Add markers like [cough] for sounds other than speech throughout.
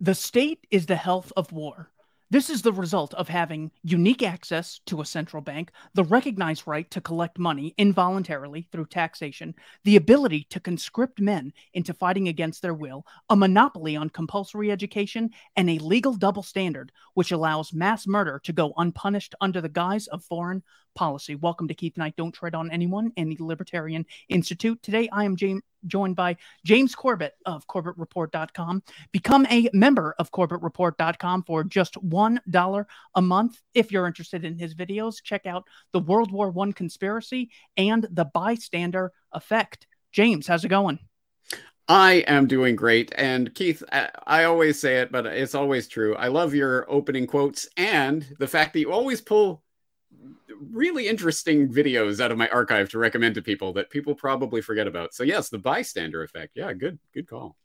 The state is the health of war. This is the result of having unique access to a central bank, the recognized right to collect money involuntarily through taxation, the ability to conscript men into fighting against their will, a monopoly on compulsory education, and a legal double standard which allows mass murder to go unpunished under the guise of foreign policy. Welcome to Keith Knight. Don't tread on anyone and the Libertarian Institute. Today, I am James, joined by James Corbett of CorbettReport.com. Become a member of CorbettReport.com for just $1 a month. If you're interested in his videos, check out the World War I conspiracy and the bystander effect. James, how's it going? I am doing great. And Keith, I always say it, but it's always true. I love your opening quotes and the fact that you always pull really interesting videos out of my archive to recommend to people that people probably forget about. So yes, the bystander effect. Yeah, good, good call.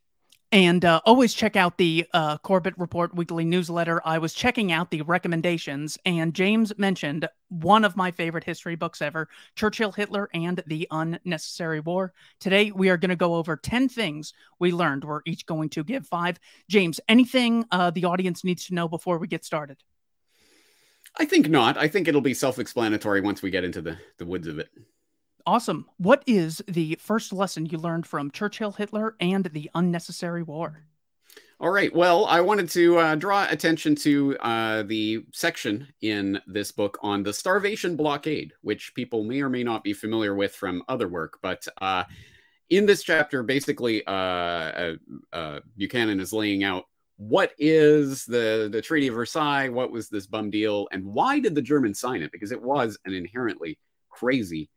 And uh, always check out the uh, Corbett Report weekly newsletter. I was checking out the recommendations, and James mentioned one of my favorite history books ever Churchill, Hitler, and the Unnecessary War. Today, we are going to go over 10 things we learned. We're each going to give five. James, anything uh, the audience needs to know before we get started? I think not. I think it'll be self-explanatory once we get into the, the woods of it. Awesome. What is the first lesson you learned from Churchill, Hitler, and the unnecessary war? All right. Well, I wanted to uh, draw attention to uh, the section in this book on the starvation blockade, which people may or may not be familiar with from other work. But uh, in this chapter, basically, uh, uh, uh, Buchanan is laying out what is the the Treaty of Versailles? What was this bum deal, and why did the Germans sign it? Because it was an inherently crazy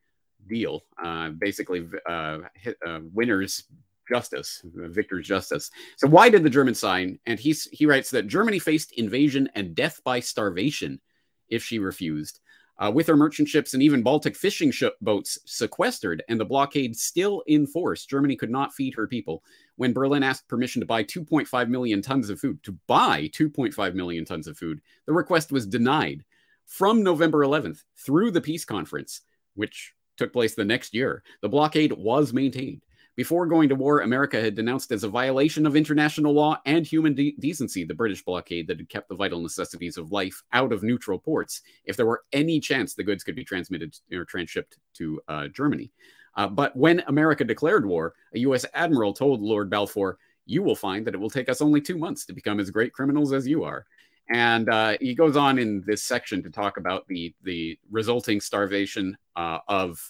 deal. Uh, basically, uh, hit, uh, winners justice, victor's justice. So why did the Germans sign? And he's he writes that Germany faced invasion and death by starvation if she refused. Uh, with her merchant ships and even Baltic fishing ship boats sequestered and the blockade still in force, Germany could not feed her people when Berlin asked permission to buy 2.5 million tons of food, to buy 2.5 million tons of food, the request was denied. From November 11th through the peace conference, which took place the next year, the blockade was maintained. Before going to war, America had denounced as a violation of international law and human de- decency the British blockade that had kept the vital necessities of life out of neutral ports if there were any chance the goods could be transmitted or transshipped to uh, Germany. Uh, but when America declared war, a U.S. admiral told Lord Balfour, You will find that it will take us only two months to become as great criminals as you are. And uh, he goes on in this section to talk about the, the resulting starvation uh, of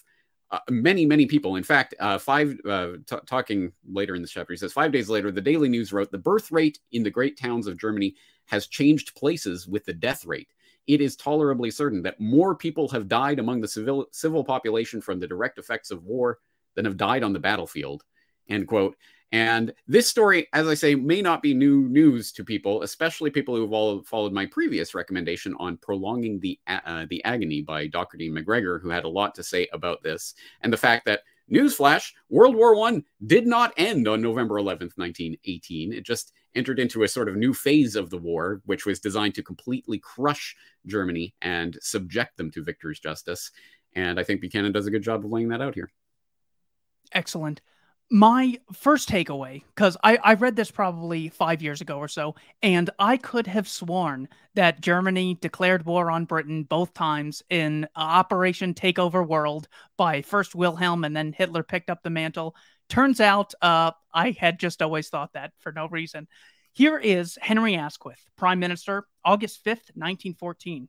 uh, many, many people. In fact, uh, five, uh, t- talking later in this chapter, he says, Five days later, the Daily News wrote, The birth rate in the great towns of Germany has changed places with the death rate it is tolerably certain that more people have died among the civil civil population from the direct effects of war than have died on the battlefield. End quote. And this story, as I say, may not be new news to people, especially people who have all followed my previous recommendation on prolonging the uh, the agony by Docherty McGregor, who had a lot to say about this, and the fact that newsflash, World War One did not end on November 11th, 1918. It just entered into a sort of new phase of the war, which was designed to completely crush Germany and subject them to victor's justice. And I think Buchanan does a good job of laying that out here. Excellent. My first takeaway, because I, I read this probably five years ago or so, and I could have sworn that Germany declared war on Britain both times in Operation Takeover World by first Wilhelm and then Hitler picked up the mantle. Turns out uh, I had just always thought that for no reason. Here is Henry Asquith, Prime Minister, August 5th, 1914.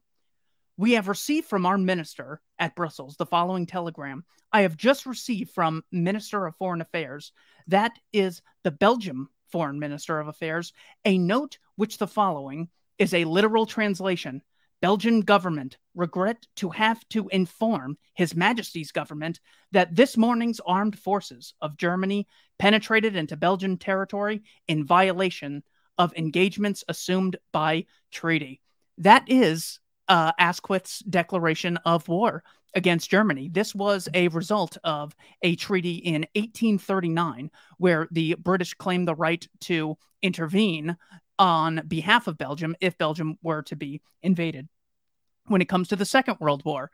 We have received from our minister at Brussels the following telegram. I have just received from Minister of Foreign Affairs, that is the Belgium Foreign Minister of Affairs, a note which the following is a literal translation Belgian government regret to have to inform His Majesty's government that this morning's armed forces of Germany penetrated into Belgian territory in violation of engagements assumed by treaty. That is uh, Asquith's declaration of war against Germany. This was a result of a treaty in 1839 where the British claimed the right to intervene on behalf of Belgium if Belgium were to be invaded when it comes to the Second World War.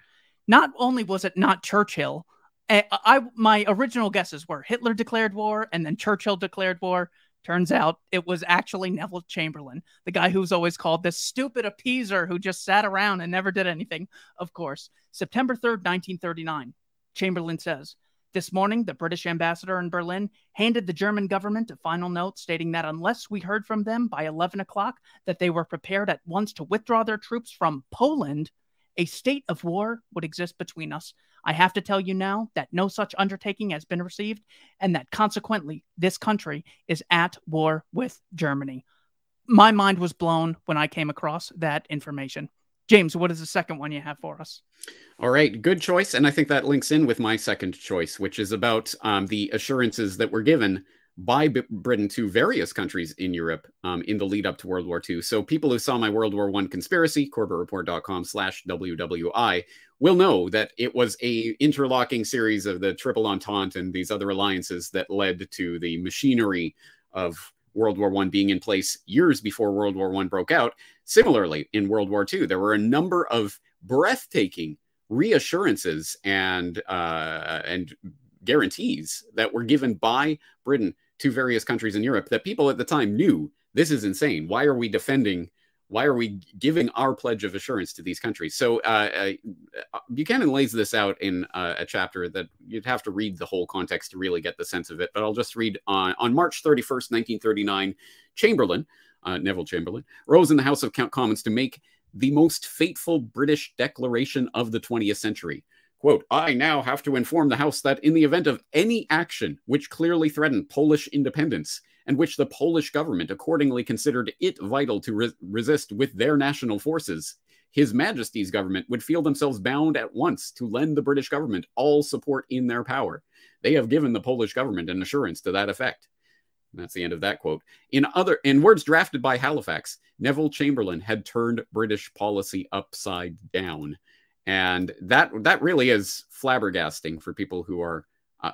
Not only was it not Churchill, I, I my original guesses were Hitler declared war and then Churchill declared war. Turns out it was actually Neville Chamberlain, the guy who's always called this stupid appeaser who just sat around and never did anything, of course. September 3rd, 1939. Chamberlain says, this morning, the British ambassador in Berlin handed the German government a final note stating that unless we heard from them by 11 o'clock that they were prepared at once to withdraw their troops from Poland, a state of war would exist between us. I have to tell you now that no such undertaking has been received, and that consequently, this country is at war with Germany. My mind was blown when I came across that information. James, what is the second one you have for us? All right, good choice. And I think that links in with my second choice, which is about um, the assurances that were given by B- Britain to various countries in Europe um, in the lead up to World War II. So people who saw my World War One conspiracy, corbettreport.com slash WWI, will know that it was a interlocking series of the Triple Entente and these other alliances that led to the machinery of World War One being in place years before World War One broke out. Similarly, in World War II, there were a number of breathtaking reassurances and uh, and guarantees that were given by Britain to various countries in Europe that people at the time knew this is insane. Why are we defending why are we giving our pledge of assurance to these countries? So uh, uh, Buchanan lays this out in uh, a chapter that you'd have to read the whole context to really get the sense of it. But I'll just read on, on March 31st, 1939, Chamberlain, uh, Neville Chamberlain, rose in the House of Commons to make the most fateful British declaration of the 20th century. Quote, I now have to inform the House that in the event of any action which clearly threatened Polish independence, and which the Polish government accordingly considered it vital to re- resist with their national forces. His Majesty's government would feel themselves bound at once to lend the British government all support in their power. They have given the Polish government an assurance to that effect. And that's the end of that quote. In other in words drafted by Halifax, Neville Chamberlain had turned British policy upside down. And that that really is flabbergasting for people who are uh,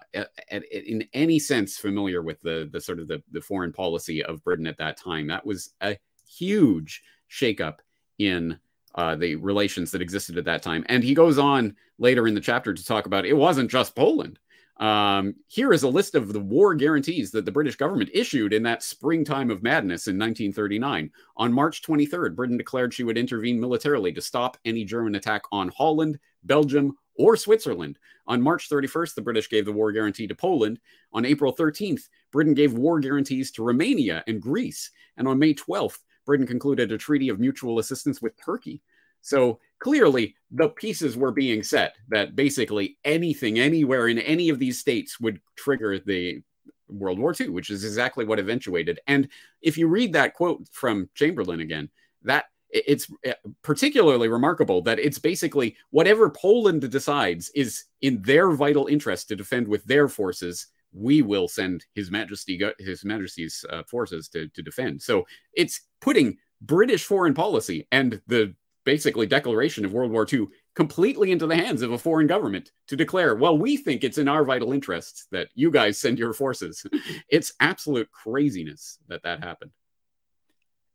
in any sense familiar with the the sort of the, the foreign policy of Britain at that time. That was a huge shakeup in uh, the relations that existed at that time. And he goes on later in the chapter to talk about it wasn't just Poland. Um, here is a list of the war guarantees that the British government issued in that springtime of madness in 1939. On March 23rd, Britain declared she would intervene militarily to stop any German attack on Holland, Belgium, or Switzerland. On March 31st, the British gave the war guarantee to Poland. On April 13th, Britain gave war guarantees to Romania and Greece. And on May 12th, Britain concluded a treaty of mutual assistance with Turkey. So clearly, the pieces were being set that basically anything, anywhere in any of these states would trigger the World War II, which is exactly what eventuated. And if you read that quote from Chamberlain again, that it's eh, particularly remarkable that it's basically whatever Poland decides is in their vital interest to defend with their forces. We will send His Majesty, His Majesty's uh, forces to to defend. So it's putting British foreign policy and the basically declaration of World War II completely into the hands of a foreign government to declare, well, we think it's in our vital interests that you guys send your forces. [laughs] it's absolute craziness that that happened.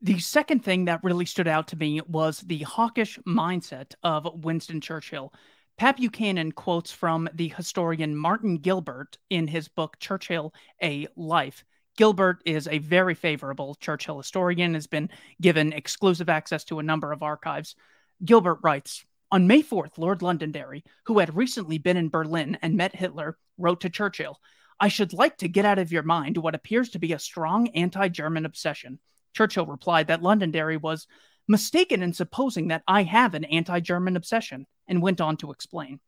The second thing that really stood out to me was the hawkish mindset of Winston Churchill. Pat Buchanan quotes from the historian Martin Gilbert in his book Churchill A Life. Gilbert is a very favorable Churchill historian, has been given exclusive access to a number of archives. Gilbert writes On May 4th, Lord Londonderry, who had recently been in Berlin and met Hitler, wrote to Churchill I should like to get out of your mind what appears to be a strong anti German obsession. Churchill replied that Londonderry was mistaken in supposing that I have an anti German obsession, and went on to explain.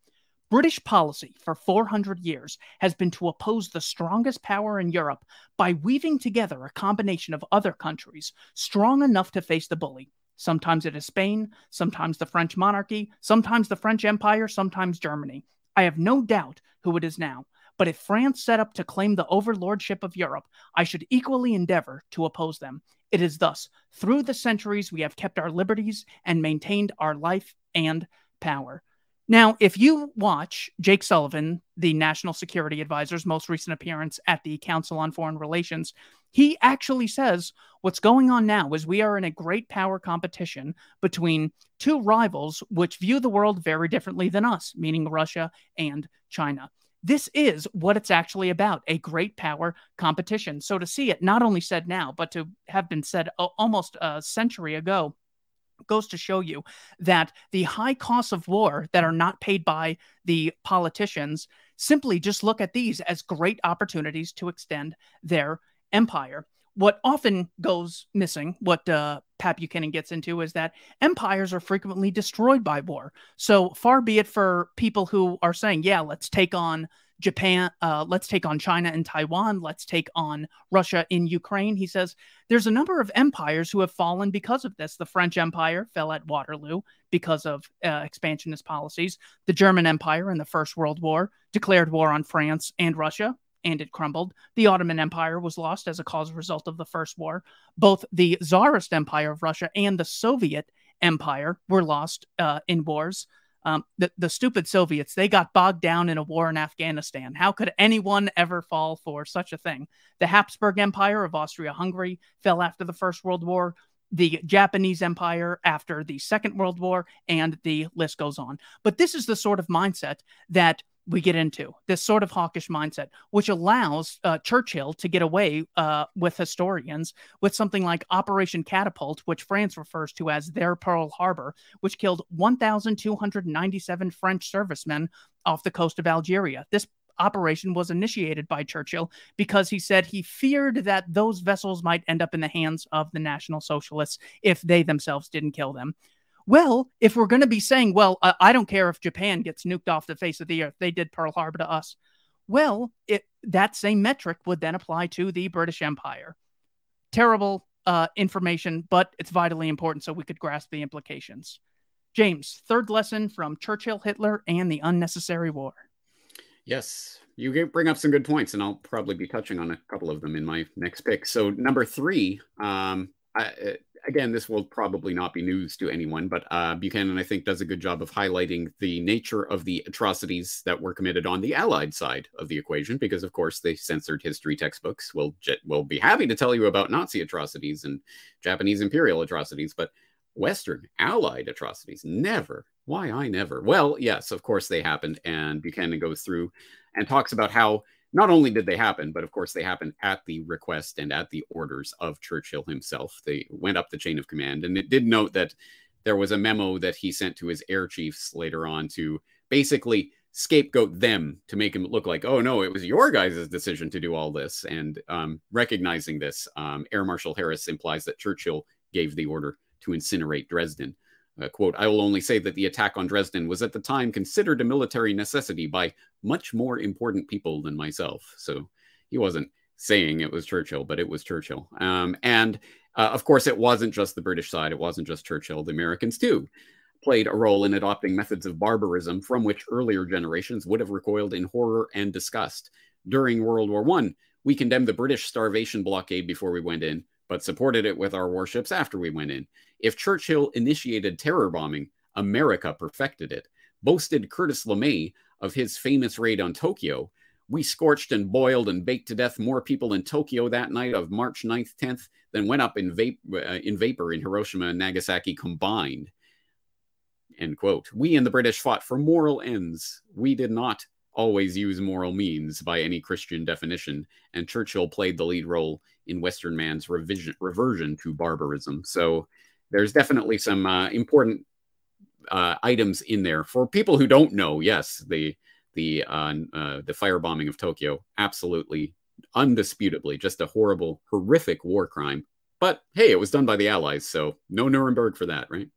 British policy for 400 years has been to oppose the strongest power in Europe by weaving together a combination of other countries strong enough to face the bully. Sometimes it is Spain, sometimes the French monarchy, sometimes the French Empire, sometimes Germany. I have no doubt who it is now. But if France set up to claim the overlordship of Europe, I should equally endeavor to oppose them. It is thus, through the centuries, we have kept our liberties and maintained our life and power. Now, if you watch Jake Sullivan, the National Security Advisor's most recent appearance at the Council on Foreign Relations, he actually says what's going on now is we are in a great power competition between two rivals which view the world very differently than us, meaning Russia and China. this is what it's actually about a great power competition. So to see it not only said now, but to have been said almost a century ago goes to show you that the high costs of war that are not paid by the politicians simply just look at these as great opportunities to extend their empire. What often goes missing, what uh, Pat Buchanan gets into, is that empires are frequently destroyed by war. So far be it for people who are saying, yeah, let's take on Japan, uh, let's take on China and Taiwan, let's take on Russia in Ukraine. He says there's a number of empires who have fallen because of this. The French Empire fell at Waterloo because of uh, expansionist policies. The German Empire in the First World War declared war on France and Russia and it crumbled. The Ottoman Empire was lost as a cause result of the First War. Both the Tsarist Empire of Russia and the Soviet Empire were lost uh, in wars. Um, the, the stupid Soviets, they got bogged down in a war in Afghanistan. How could anyone ever fall for such a thing? The Habsburg Empire of Austria Hungary fell after the First World War, the Japanese Empire after the Second World War, and the list goes on. But this is the sort of mindset that we get into this sort of hawkish mindset, which allows uh, Churchill to get away uh, with historians with something like Operation Catapult, which France refers to as their Pearl Harbor, which killed 1,297 French servicemen off the coast of Algeria. This operation was initiated by Churchill because he said he feared that those vessels might end up in the hands of the National Socialists if they themselves didn't kill them. Well, if we're going to be saying, well, I don't care if Japan gets nuked off the face of the earth, they did Pearl Harbor to us. Well, it, that same metric would then apply to the British Empire. Terrible uh, information, but it's vitally important so we could grasp the implications. James, third lesson from Churchill, Hitler, and the unnecessary war. Yes, you bring up some good points, and I'll probably be touching on a couple of them in my next pick. So, number three, um, I, again, this will probably not be news to anyone, but uh, Buchanan, I think, does a good job of highlighting the nature of the atrocities that were committed on the Allied side of the equation, because, of course, they censored history textbooks. We'll, we'll be happy to tell you about Nazi atrocities and Japanese imperial atrocities, but Western Allied atrocities, never. Why I never? Well, yes, of course they happened. And Buchanan goes through and talks about how not only did they happen, but of course they happened at the request and at the orders of Churchill himself. They went up the chain of command. And it did note that there was a memo that he sent to his air chiefs later on to basically scapegoat them to make him look like, oh no, it was your guys' decision to do all this. And um, recognizing this, um, Air Marshal Harris implies that Churchill gave the order to incinerate Dresden. Uh, quote, I will only say that the attack on Dresden was at the time considered a military necessity by much more important people than myself. So he wasn't saying it was Churchill, but it was Churchill. Um, and uh, of course, it wasn't just the British side, it wasn't just Churchill. The Americans, too, played a role in adopting methods of barbarism from which earlier generations would have recoiled in horror and disgust. During World War I, we condemned the British starvation blockade before we went in, but supported it with our warships after we went in. If Churchill initiated terror bombing, America perfected it. Boasted Curtis LeMay of his famous raid on Tokyo. We scorched and boiled and baked to death more people in Tokyo that night of March 9th, 10th than went up in, uh, in vapor in Hiroshima and Nagasaki combined. End quote. We and the British fought for moral ends. We did not always use moral means by any Christian definition, and Churchill played the lead role in Western man's revision, reversion to barbarism. So there's definitely some uh, important uh, items in there for people who don't know. Yes, the the uh, uh, the firebombing of Tokyo, absolutely, undisputably, just a horrible, horrific war crime. But hey, it was done by the Allies, so no Nuremberg for that, right?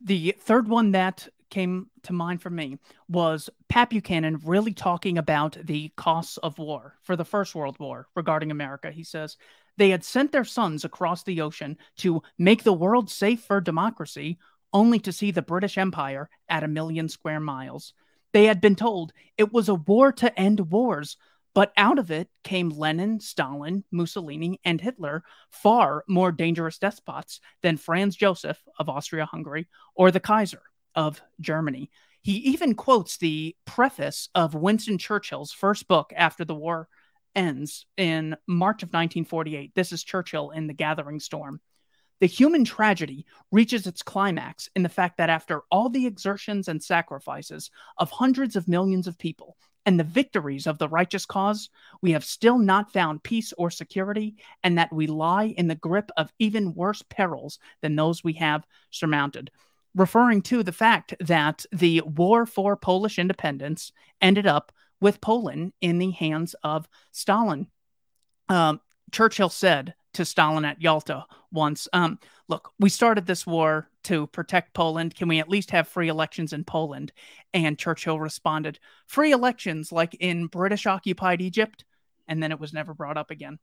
The third one that came to mind for me was Pat Buchanan really talking about the costs of war for the First World War regarding America. He says they had sent their sons across the ocean to make the world safe for democracy, only to see the British Empire at a million square miles. They had been told it was a war to end wars, but out of it came Lenin, Stalin, Mussolini, and Hitler, far more dangerous despots than Franz Joseph of Austria Hungary or the Kaiser of Germany. He even quotes the preface of Winston Churchill's first book after the war ends in March of 1948. This is Churchill in The Gathering Storm. The human tragedy reaches its climax in the fact that after all the exertions and sacrifices of hundreds of millions of people, and the victories of the righteous cause, we have still not found peace or security, and that we lie in the grip of even worse perils than those we have surmounted. Referring to the fact that the war for Polish independence ended up with Poland in the hands of Stalin. Um, Churchill said to Stalin at Yalta once, um, Look, we started this war to protect Poland. Can we at least have free elections in Poland? And Churchill responded, Free elections like in British occupied Egypt. And then it was never brought up again.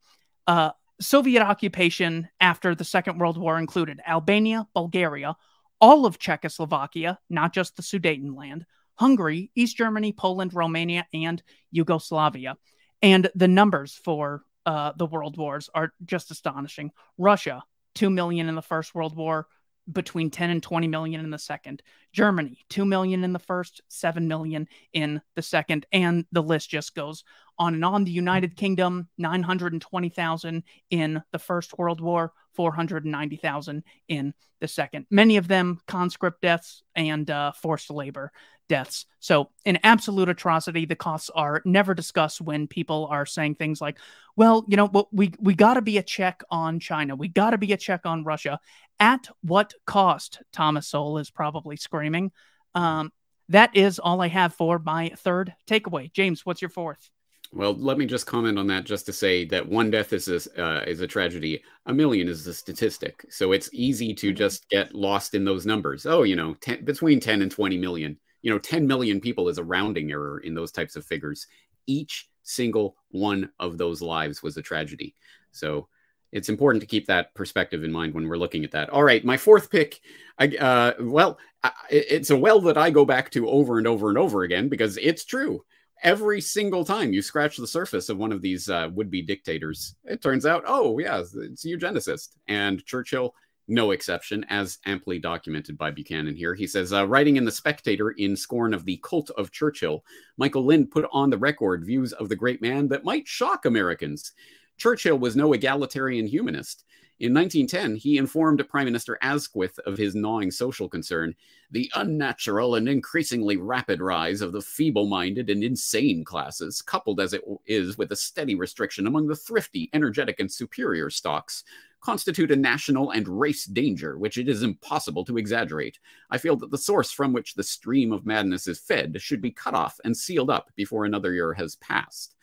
Uh, Soviet occupation after the Second World War included Albania, Bulgaria, all of Czechoslovakia, not just the Sudetenland, Hungary, East Germany, Poland, Romania, and Yugoslavia. And the numbers for uh, the world wars are just astonishing. Russia, 2 million in the First World War, between 10 and 20 million in the second. Germany, 2 million in the first, 7 million in the second. And the list just goes on and on. The United Kingdom, 920,000 in the First World War, 490,000 in the second. Many of them conscript deaths and uh, forced labor deaths. So, an absolute atrocity. The costs are never discussed when people are saying things like, well, you know, we, we got to be a check on China. We got to be a check on Russia. At what cost? Thomas Sowell is probably screaming. Um, that is all I have for my third takeaway. James, what's your fourth? Well, let me just comment on that just to say that one death is a, uh, is a tragedy. A million is a statistic. So it's easy to mm-hmm. just get lost in those numbers. Oh, you know, 10, between 10 and 20 million. You know, 10 million people is a rounding error in those types of figures. Each single one of those lives was a tragedy. So it's important to keep that perspective in mind when we're looking at that. All right, my fourth pick. I, uh, well, I, it's a well that I go back to over and over and over again because it's true every single time you scratch the surface of one of these uh, would-be dictators, it turns out, oh yeah, it's a eugenicist. And Churchill, no exception, as amply documented by Buchanan here. He says, uh, writing in The Spectator in scorn of the cult of Churchill, Michael Lind put on the record views of the great man that might shock Americans. Churchill was no egalitarian humanist. In 1910, he informed Prime Minister Asquith of his gnawing social concern the unnatural and increasingly rapid rise of the feeble minded and insane classes, coupled as it is with a steady restriction among the thrifty, energetic, and superior stocks, constitute a national and race danger which it is impossible to exaggerate. I feel that the source from which the stream of madness is fed should be cut off and sealed up before another year has passed.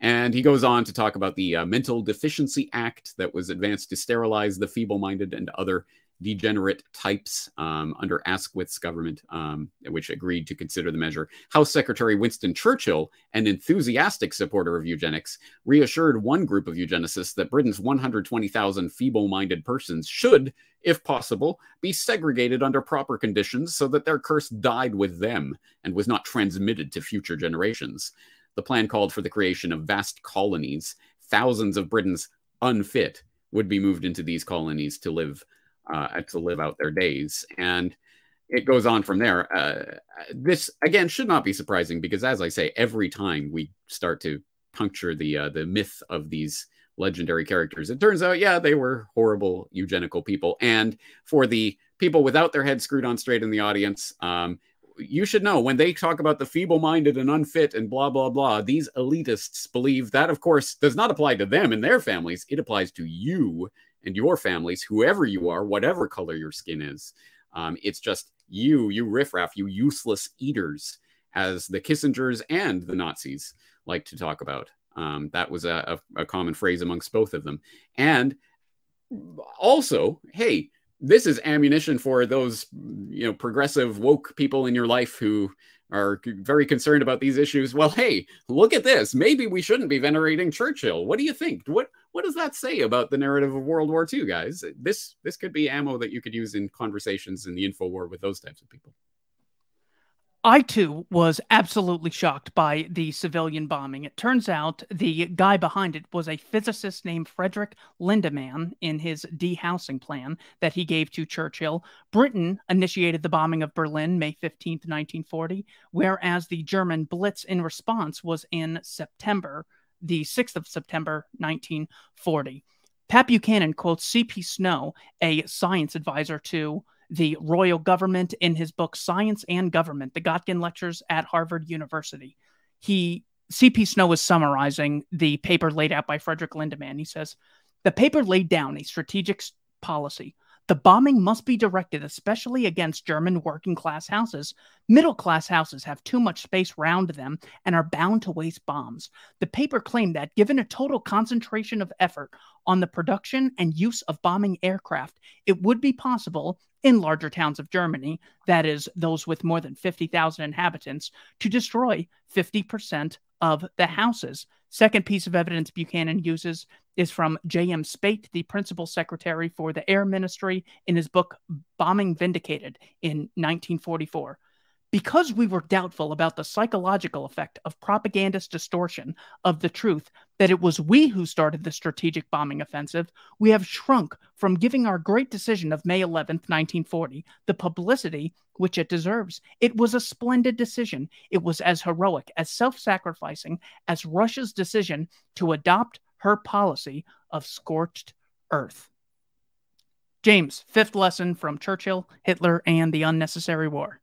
And he goes on to talk about the uh, Mental Deficiency Act that was advanced to sterilize the feeble minded and other degenerate types um, under Asquith's government, um, which agreed to consider the measure. House Secretary Winston Churchill, an enthusiastic supporter of eugenics, reassured one group of eugenicists that Britain's 120,000 feeble minded persons should, if possible, be segregated under proper conditions so that their curse died with them and was not transmitted to future generations. The plan called for the creation of vast colonies. Thousands of Britons unfit would be moved into these colonies to live uh, to live out their days, and it goes on from there. Uh, this again should not be surprising because, as I say, every time we start to puncture the uh, the myth of these legendary characters, it turns out, yeah, they were horrible eugenical people. And for the people without their heads screwed on straight in the audience, um, you should know when they talk about the feeble minded and unfit and blah, blah, blah, these elitists believe that, of course, does not apply to them and their families. It applies to you and your families, whoever you are, whatever color your skin is. Um, it's just you, you riffraff, you useless eaters, as the Kissingers and the Nazis like to talk about. Um, that was a, a, a common phrase amongst both of them. And also, hey, this is ammunition for those you know progressive woke people in your life who are very concerned about these issues. Well hey look at this. Maybe we shouldn't be venerating churchill. What do you think? What what does that say about the narrative of world war ii guys? This this could be ammo that you could use in conversations in the info war with those types of people I too was absolutely shocked by the civilian bombing. It turns out the guy behind it was a physicist named Frederick Lindemann in his dehousing plan that he gave to Churchill. Britain initiated the bombing of Berlin May 15, 1940, whereas the German Blitz in response was in September, the 6th of September 1940. Pat Buchanan quotes C.P. Snow, a science advisor to the royal government in his book Science and Government, the Godkin Lectures at Harvard University. he C.P. Snow is summarizing the paper laid out by Frederick Lindemann. He says, The paper laid down a strategic policy the bombing must be directed especially against German working class houses. Middle class houses have too much space round them and are bound to waste bombs. The paper claimed that, given a total concentration of effort on the production and use of bombing aircraft, it would be possible in larger towns of Germany, that is, those with more than 50,000 inhabitants, to destroy 50% of the houses. Second piece of evidence Buchanan uses is from J.M. Spaight, the principal secretary for the Air Ministry, in his book Bombing Vindicated in 1944. Because we were doubtful about the psychological effect of propagandist distortion of the truth that it was we who started the strategic bombing offensive, we have shrunk from giving our great decision of May 11, 1940, the publicity which it deserves. It was a splendid decision. It was as heroic, as self sacrificing as Russia's decision to adopt her policy of scorched earth. James, fifth lesson from Churchill, Hitler, and the unnecessary war.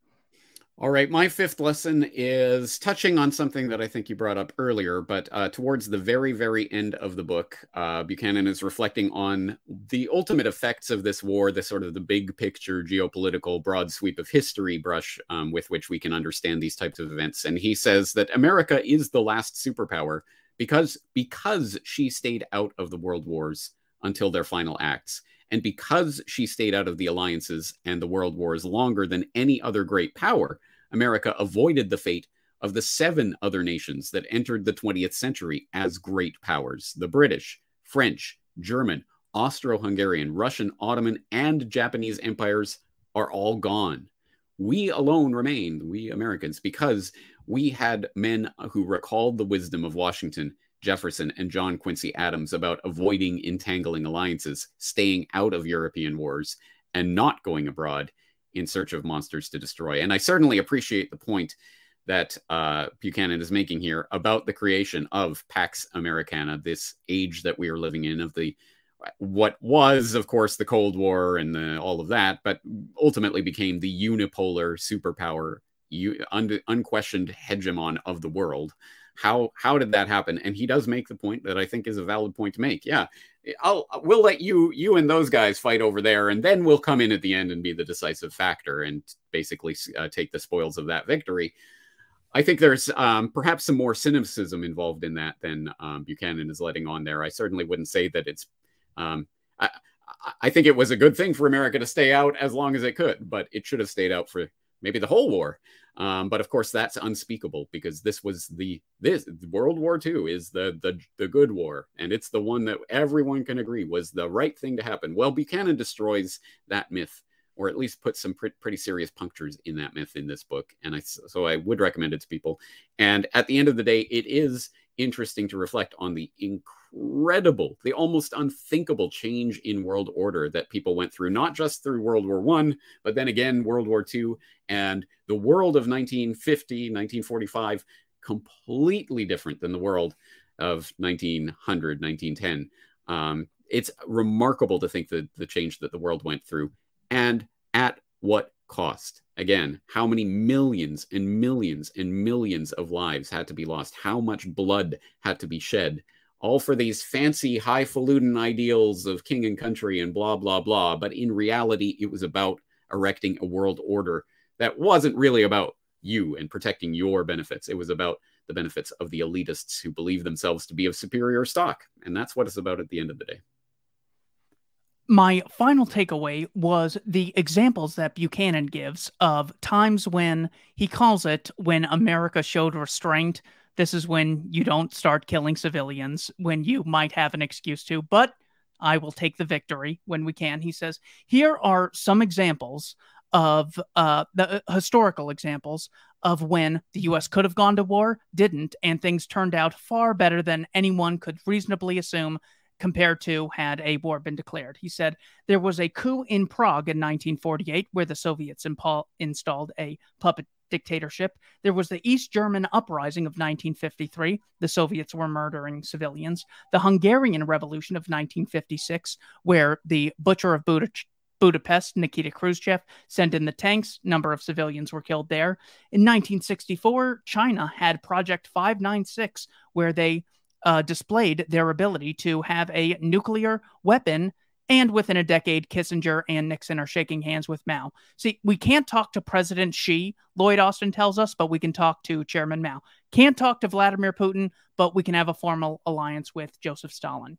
All right, my fifth lesson is touching on something that I think you brought up earlier, but uh, towards the very, very end of the book, uh, Buchanan is reflecting on the ultimate effects of this war, the sort of the big picture geopolitical broad sweep of history brush um, with which we can understand these types of events. And he says that America is the last superpower because because she stayed out of the world wars until their final acts. And because she stayed out of the alliances and the world wars longer than any other great power, America avoided the fate of the seven other nations that entered the 20th century as great powers the British, French, German, Austro Hungarian, Russian, Ottoman, and Japanese empires are all gone. We alone remain we Americans, because we had men who recalled the wisdom of Washington Jefferson and John Quincy Adams about avoiding entangling alliances, staying out of European wars, and not going abroad in search of monsters to destroy. And I certainly appreciate the point that uh, Buchanan is making here about the creation of Pax Americana, this age that we are living in, of the what was, of course, the Cold War and the, all of that, but ultimately became the unipolar superpower, un, unquestioned hegemon of the world. How how did that happen? And he does make the point that i think is a valid point to make. Yeah i'll we'll let you you and those guys fight over there and then we'll come in at the end and be the decisive factor and basically uh, take the spoils of that victory. I think there's um, perhaps some more cynicism involved in that than um, buchanan is letting on there. I certainly wouldn't say that it's um, I, I think it was a good thing for america to stay out as long as it could but it should have stayed out for maybe the whole war um, but of course, that's unspeakable because this was the this World War II is the the the good war, and it's the one that everyone can agree was the right thing to happen. Well, Buchanan destroys that myth, or at least puts some pre- pretty serious punctures in that myth in this book, and I so I would recommend it to people. And at the end of the day, it is interesting to reflect on the incredible, the almost unthinkable change in world order that people went through, not just through World War One, but then again World War Two and the world of 1950, 1945, completely different than the world of 1900, 1910. Um, it's remarkable to think that the change that the world went through and at what cost. Again, how many millions and millions and millions of lives had to be lost? How much blood had to be shed? All for these fancy, highfalutin ideals of king and country and blah, blah, blah. But in reality, it was about erecting a world order that wasn't really about you and protecting your benefits. It was about the benefits of the elitists who believe themselves to be of superior stock. And that's what it's about at the end of the day my final takeaway was the examples that Buchanan gives of times when he calls it when America showed restraint. This is when you don't start killing civilians, when you might have an excuse to, but I will take the victory when we can. He says, Here are some examples of uh, the uh, historical examples of when the US could have gone to war, didn't, and things turned out far better than anyone could reasonably assume compared to had a war been declared. He said there was a coup in Prague in 1948 where the Soviets impo- installed a puppet dictatorship. There was the East German uprising of 1953. The Soviets were murdering civilians. The Hungarian Revolution of 1956, where the Butcher of Budapest Budapest, Nikita Khrushchev sent in the tanks. Number of civilians were killed there. In 1964, China had Project 596, where they uh, displayed their ability to have a nuclear weapon. And within a decade, Kissinger and Nixon are shaking hands with Mao. See, we can't talk to President Xi, Lloyd Austin tells us, but we can talk to Chairman Mao. Can't talk to Vladimir Putin, but we can have a formal alliance with Joseph Stalin.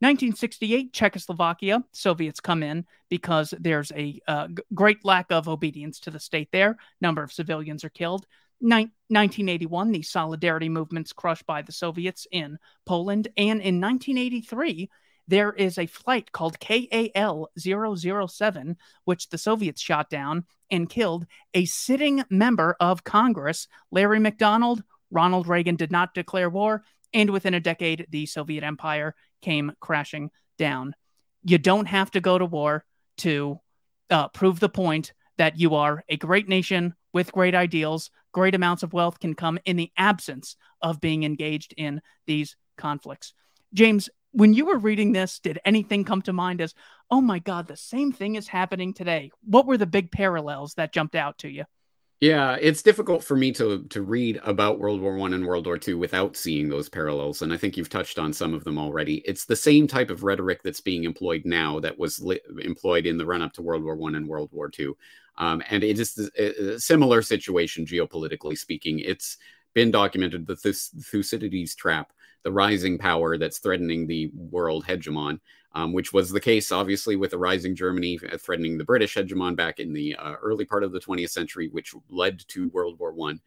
1968, Czechoslovakia, Soviets come in because there's a uh, great lack of obedience to the state there. Number of civilians are killed. Nin- 1981, the solidarity movements crushed by the Soviets in Poland. And in 1983, there is a flight called KAL 007, which the Soviets shot down and killed a sitting member of Congress, Larry McDonald. Ronald Reagan did not declare war. And within a decade, the Soviet Empire came crashing down. You don't have to go to war to uh, prove the point that you are a great nation with great ideals. Great amounts of wealth can come in the absence of being engaged in these conflicts. James, when you were reading this, did anything come to mind as, oh my God, the same thing is happening today? What were the big parallels that jumped out to you? Yeah, it's difficult for me to to read about World War One and World War Two without seeing those parallels, and I think you've touched on some of them already. It's the same type of rhetoric that's being employed now that was li- employed in the run up to World War One and World War Two, um, and it is a similar situation geopolitically speaking. It's been documented that this Thucydides trap, the rising power that's threatening the world hegemon, um, which was the case, obviously, with a rising Germany uh, threatening the British hegemon back in the uh, early part of the 20th century, which led to World War One.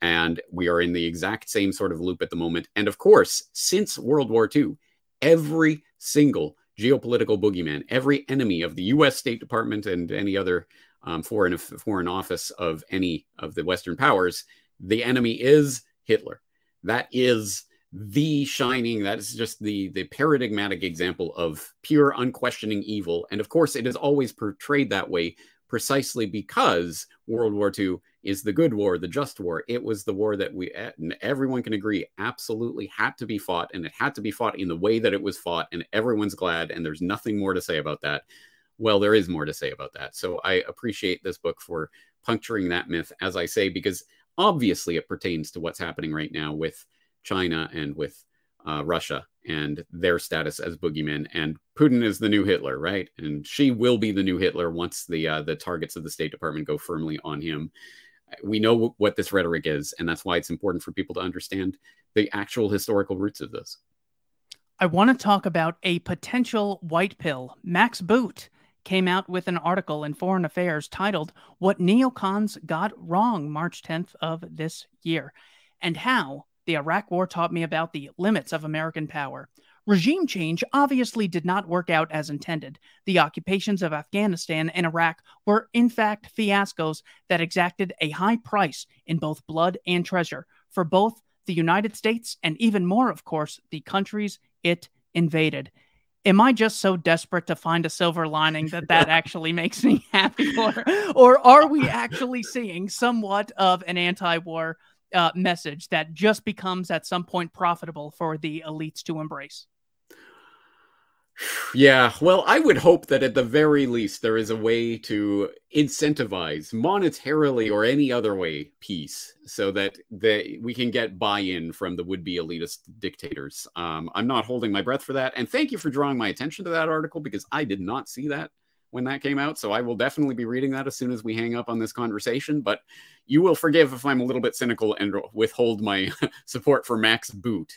And we are in the exact same sort of loop at the moment. And of course, since World War II, every single geopolitical boogeyman, every enemy of the U.S. State Department and any other um, foreign foreign office of any of the Western powers, the enemy is Hitler. That is the shining that is just the the paradigmatic example of pure unquestioning evil. And of course it is always portrayed that way precisely because world war ii is the good war the just war. It was the war that we eh, everyone can agree absolutely had to be fought and it had to be fought in the way that it was fought and everyone's glad and there's nothing more to say about that. Well there is more to say about that. So i appreciate this book for puncturing that myth as i say because obviously it pertains to what's happening right now with China and with uh, Russia and their status as boogeymen. And Putin is the new Hitler, right? And Xi will be the new Hitler once the uh, the targets of the State Department go firmly on him. We know w- what this rhetoric is, and that's why it's important for people to understand the actual historical roots of this. I want to talk about a potential white pill. Max Boot came out with an article in Foreign Affairs titled What Neocons Got Wrong March 10th of this year and how the Iraq War taught me about the limits of American power. Regime change obviously did not work out as intended. The occupations of Afghanistan and Iraq were, in fact, fiascos that exacted a high price in both blood and treasure for both the United States and even more, of course, the countries it invaded. Am I just so desperate to find a silver lining that that [laughs] actually makes me happy? Or, or are we actually seeing somewhat of an anti war uh, message that just becomes at some point profitable for the elites to embrace. Yeah, well, I would hope that at the very least there is a way to incentivize monetarily or any other way peace so that the, we can get buy-in from the would-be elitist dictators. Um, I'm not holding my breath for that. And thank you for drawing my attention to that article because I did not see that when that came out. So I will definitely be reading that as soon as we hang up on this conversation. But you will forgive if I'm a little bit cynical and withhold my [laughs] support for Max Boot,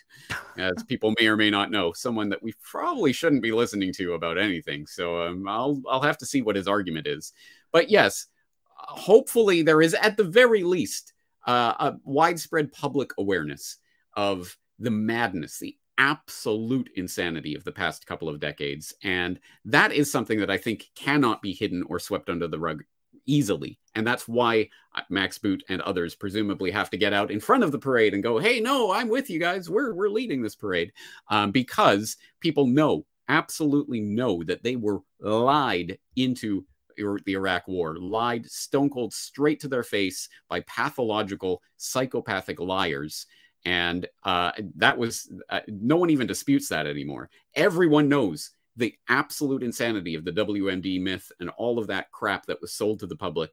as [laughs] people may or may not know, someone that we probably shouldn't be listening to about anything. So um, I'll I'll have to see what his argument is. But yes, hopefully there is at the very least uh, a widespread public awareness of the madness, the absolute insanity of the past couple of decades. And that is something that I think cannot be hidden or swept under the rug easily. And that's why uh, Max Boot and others presumably have to get out in front of the parade and go, hey, no, I'm with you guys. We're, we're leading this parade um, because people know, absolutely know that they were lied into the Iraq war, lied stone cold straight to their face by pathological, psychopathic liars and uh, that was uh, no one even disputes that anymore. Everyone knows the absolute insanity of the WMD myth and all of that crap that was sold to the public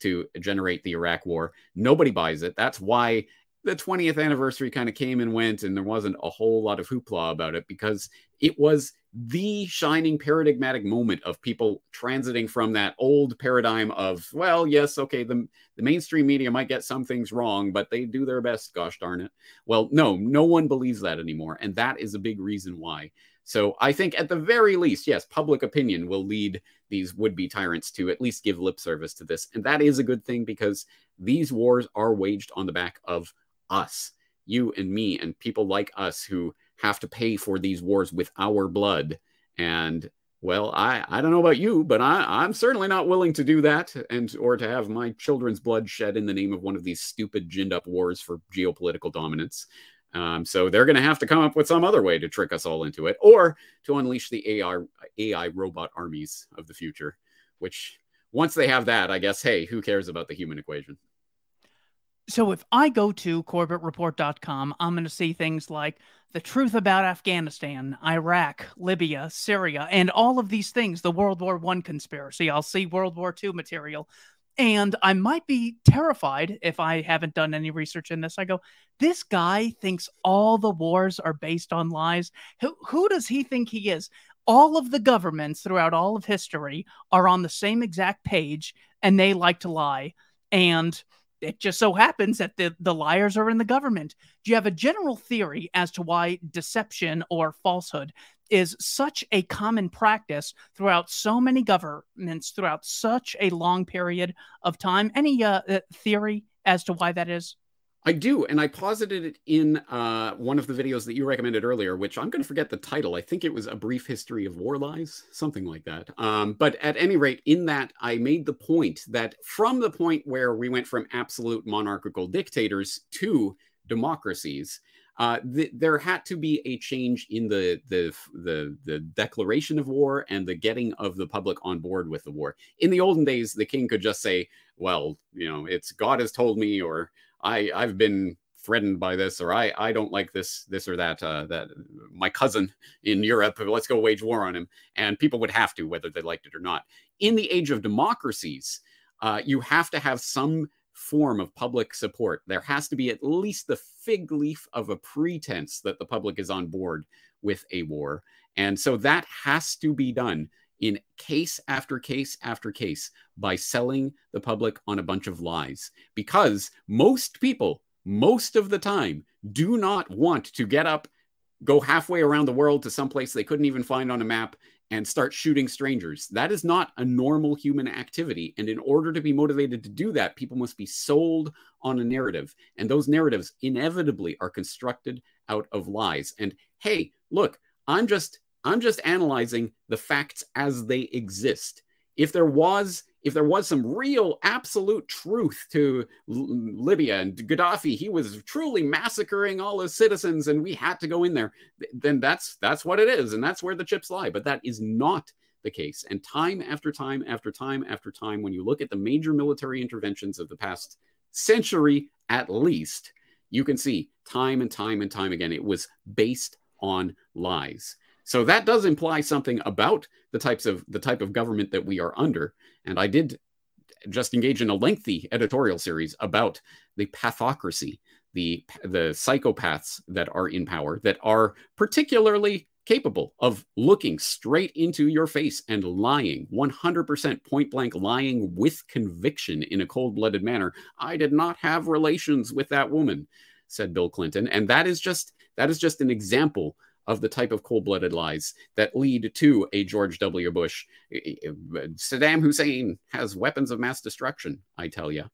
to generate the Iraq war. Nobody buys it. That's why the 20th anniversary kind of came and went, and there wasn't a whole lot of hoopla about it because it was the shining paradigmatic moment of people transiting from that old paradigm of, well, yes, okay, the, the mainstream media might get some things wrong, but they do their best, gosh darn it. Well, no, no one believes that anymore. And that is a big reason why. So I think at the very least, yes, public opinion will lead these would be tyrants to at least give lip service to this. And that is a good thing because these wars are waged on the back of us, you and me, and people like us who have to pay for these wars with our blood. And well, I, I don't know about you, but I, I'm certainly not willing to do that and or to have my children's blood shed in the name of one of these stupid ginned up wars for geopolitical dominance. Um, so they're going to have to come up with some other way to trick us all into it, or to unleash the AI AI robot armies of the future. Which once they have that, I guess, hey, who cares about the human equation? So if I go to corbettreport.com, I'm going to see things like the truth about Afghanistan, Iraq, Libya, Syria, and all of these things, the World War One conspiracy. I'll see World War II material. And I might be terrified if I haven't done any research in this. I go, this guy thinks all the wars are based on lies. Who, who does he think he is? All of the governments throughout all of history are on the same exact page and they like to lie. And it just so happens that the, the liars are in the government. Do you have a general theory as to why deception or falsehood is such a common practice throughout so many governments throughout such a long period of time? Any uh, uh theory as to why that is? I do, and I posited it in uh, one of the videos that you recommended earlier, which I'm going to forget the title. I think it was A Brief History of War Lies, something like that. Um, but at any rate, in that, I made the point that from the point where we went from absolute monarchical dictators to democracies, uh, th- there had to be a change in the, the the the declaration of war and the getting of the public on board with the war. In the olden days, the king could just say, "Well, you know, it's God has told me," or I I've been threatened by this or I I don't like this this or that uh, that my cousin in Europe let's go wage war on him and people would have to whether they liked it or not. In the age of democracies, uh, you have to have some form of public support. There has to be at least the fig leaf of a pretense that the public is on board with a war. And so that has to be done in case after case after case by selling the public on a bunch of lies. Because most people most of the time do not want to get up go halfway around the world to some place they couldn't even find on a map and start shooting strangers. That is not a normal human activity. And in order to be motivated to do that people must be sold on a narrative. And those narratives inevitably are constructed out of lies. And hey look i'm just I'm just analyzing the facts as they exist. If there was if there was some real absolute truth to Libya and Gaddafi, he was truly massacring all his citizens and we had to go in there, then that's that's what it is and that's where the chips lie, but that is not the case. And time after time after time after time when you look at the major military interventions of the past century at least, you can see time and time and time again it was based on lies. So that does imply something about the types of the type of government that we are under. And I did just engage in a lengthy editorial series about the pathocracy, the the psychopaths that are in power that are particularly capable of looking straight into your face and lying 100% point blank lying with conviction in a cold-blooded manner i did not have relations with that woman said bill clinton and that is just that is just an example of the type of cold blooded lies that lead to a George W. Bush. Saddam Hussein has weapons of mass destruction, I tell you.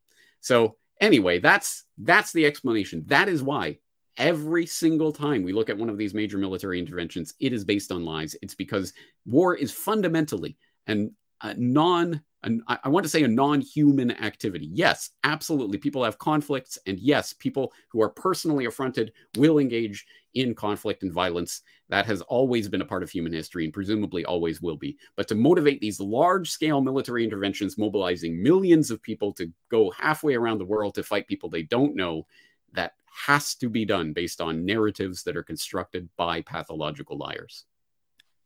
So, anyway, that's that's the explanation. That is why every single time we look at one of these major military interventions, it is based on lies. It's because war is fundamentally an a non I want to say a non-human activity. Yes, absolutely. People have conflicts, and yes, people who are personally affronted will engage in conflict and violence. That has always been a part of human history and presumably always will be. But to motivate these large-scale military interventions, mobilizing millions of people to go halfway around the world to fight people they don't know, that has to be done based on narratives that are constructed by pathological liars.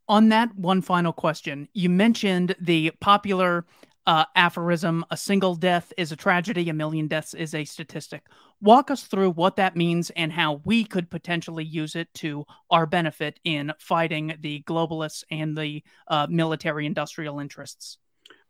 On that one final question, you mentioned the popular uh, aphorism a single death is a tragedy, a million deaths is a statistic. Walk us through what that means and how we could potentially use it to our benefit in fighting the globalists and the uh, military industrial interests.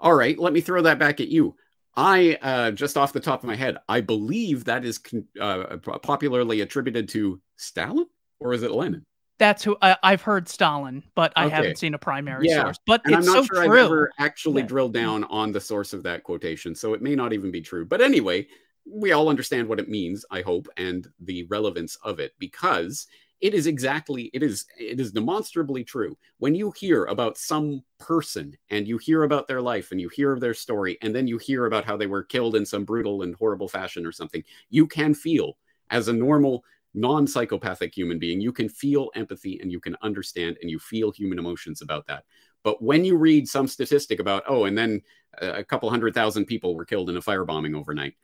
All right, let me throw that back at you. I, uh, just off the top of my head, I believe that is uh, popularly attributed to Stalin or is it Lenin? That's who I, have heard Stalin, but I okay. haven't seen a primary yeah. source. But and it's I'm not so sure true. I've ever actually yeah. drilled down on the source of that quotation, so it may not even be true. But anyway, we all understand what it means, I hope, and the relevance of it because it is exactly it is it is demonstrably true. When you hear about some person and you hear about their life and you hear of their story and then you hear about how they were killed in some brutal and horrible fashion or something, you can feel as a normal non psychopathic human being, you can feel empathy and you can understand and you feel human emotions about that. But when you read some statistic about, oh, and then a couple hundred thousand people were killed in a firebombing overnight,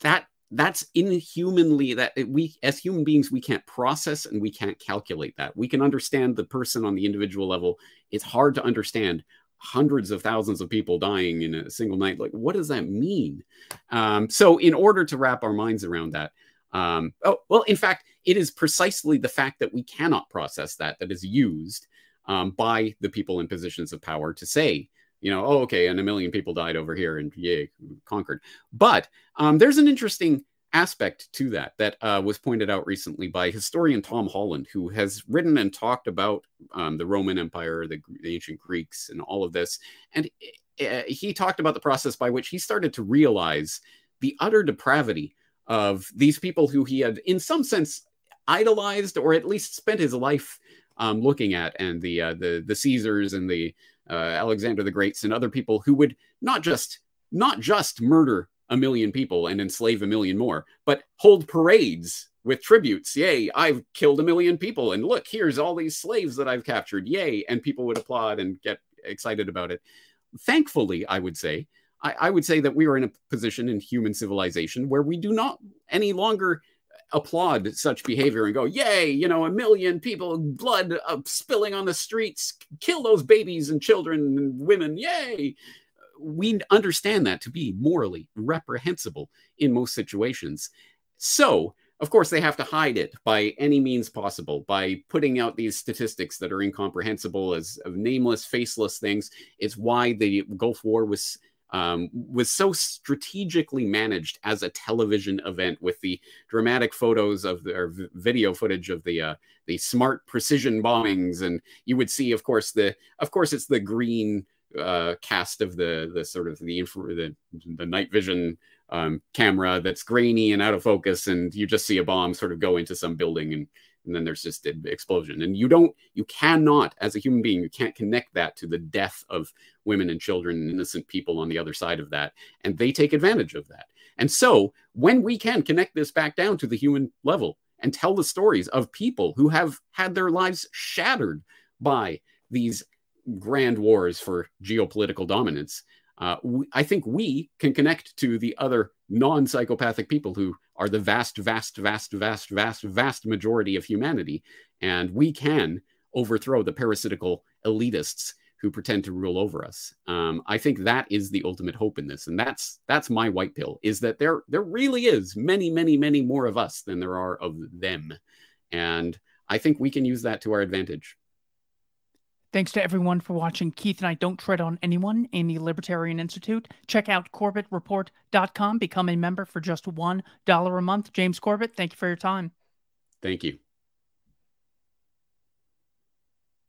that that's inhumanly that we as human beings we can't process and we can't calculate that. We can understand the person on the individual level. It's hard to understand hundreds of thousands of people dying in a single night. Like what does that mean? Um, so in order to wrap our minds around that um, oh, well, in fact, it is precisely the fact that we cannot process that that is used um, by the people in positions of power to say, you know, oh, okay, and a million people died over here and yay, conquered. But um, there's an interesting aspect to that that uh, was pointed out recently by historian Tom Holland, who has written and talked about um, the Roman Empire, the, the, ancient Greeks, and all of this. And uh, he talked about the process by which he started to realize the utter depravity of these people who he had, in some sense, idolized or at least spent his life um, looking at, and the uh, the the Caesars and the uh, Alexander the Greats and other people who would not just not just murder a million people and enslave a million more, but hold parades with tributes. Yay, I've killed a million people, and look, here's all these slaves that I've captured. Yay, and people would applaud and get excited about it. Thankfully, I would say I, I would say that we are in a position in human civilization where we do not any longer applaud such behavior and go, yay, you know, a million people, blood uh, spilling on the streets, kill those babies and children and women, yay. We understand that to be morally reprehensible in most situations. So, of course, they have to hide it by any means possible by putting out these statistics that are incomprehensible as nameless, faceless things. It's why the Gulf War was um, was so strategically managed as a television event with the dramatic photos of the or video footage of the uh, the smart precision bombings, and you would see, of course, the of course it's the green uh, cast of the the sort of the infra, the, the night vision um, camera that's grainy and out of focus, and you just see a bomb sort of go into some building and and then there's just an explosion. And you don't you cannot as a human being you can't connect that to the death of women and children and innocent people on the other side of that. And they take advantage of that. And so when we can connect this back down to the human level and tell the stories of people who have had their lives shattered by these grand wars for geopolitical dominance uh, we, I think we can connect to the other non psychopathic people who are the vast, vast, vast, vast, vast, vast majority of humanity. And we can overthrow the parasitical elitists who pretend to rule over us. Um, I think that is the ultimate hope in this, and that's that's my white pill: is that there there really is many, many, many more of us than there are of them, and I think we can use that to our advantage. Thanks to everyone for watching Keith and I Don't Tread on Anyone in the Libertarian Institute. Check out CorbettReport.com. Become a member for just $1 a month. James Corbett, thank you for your time. Thank you.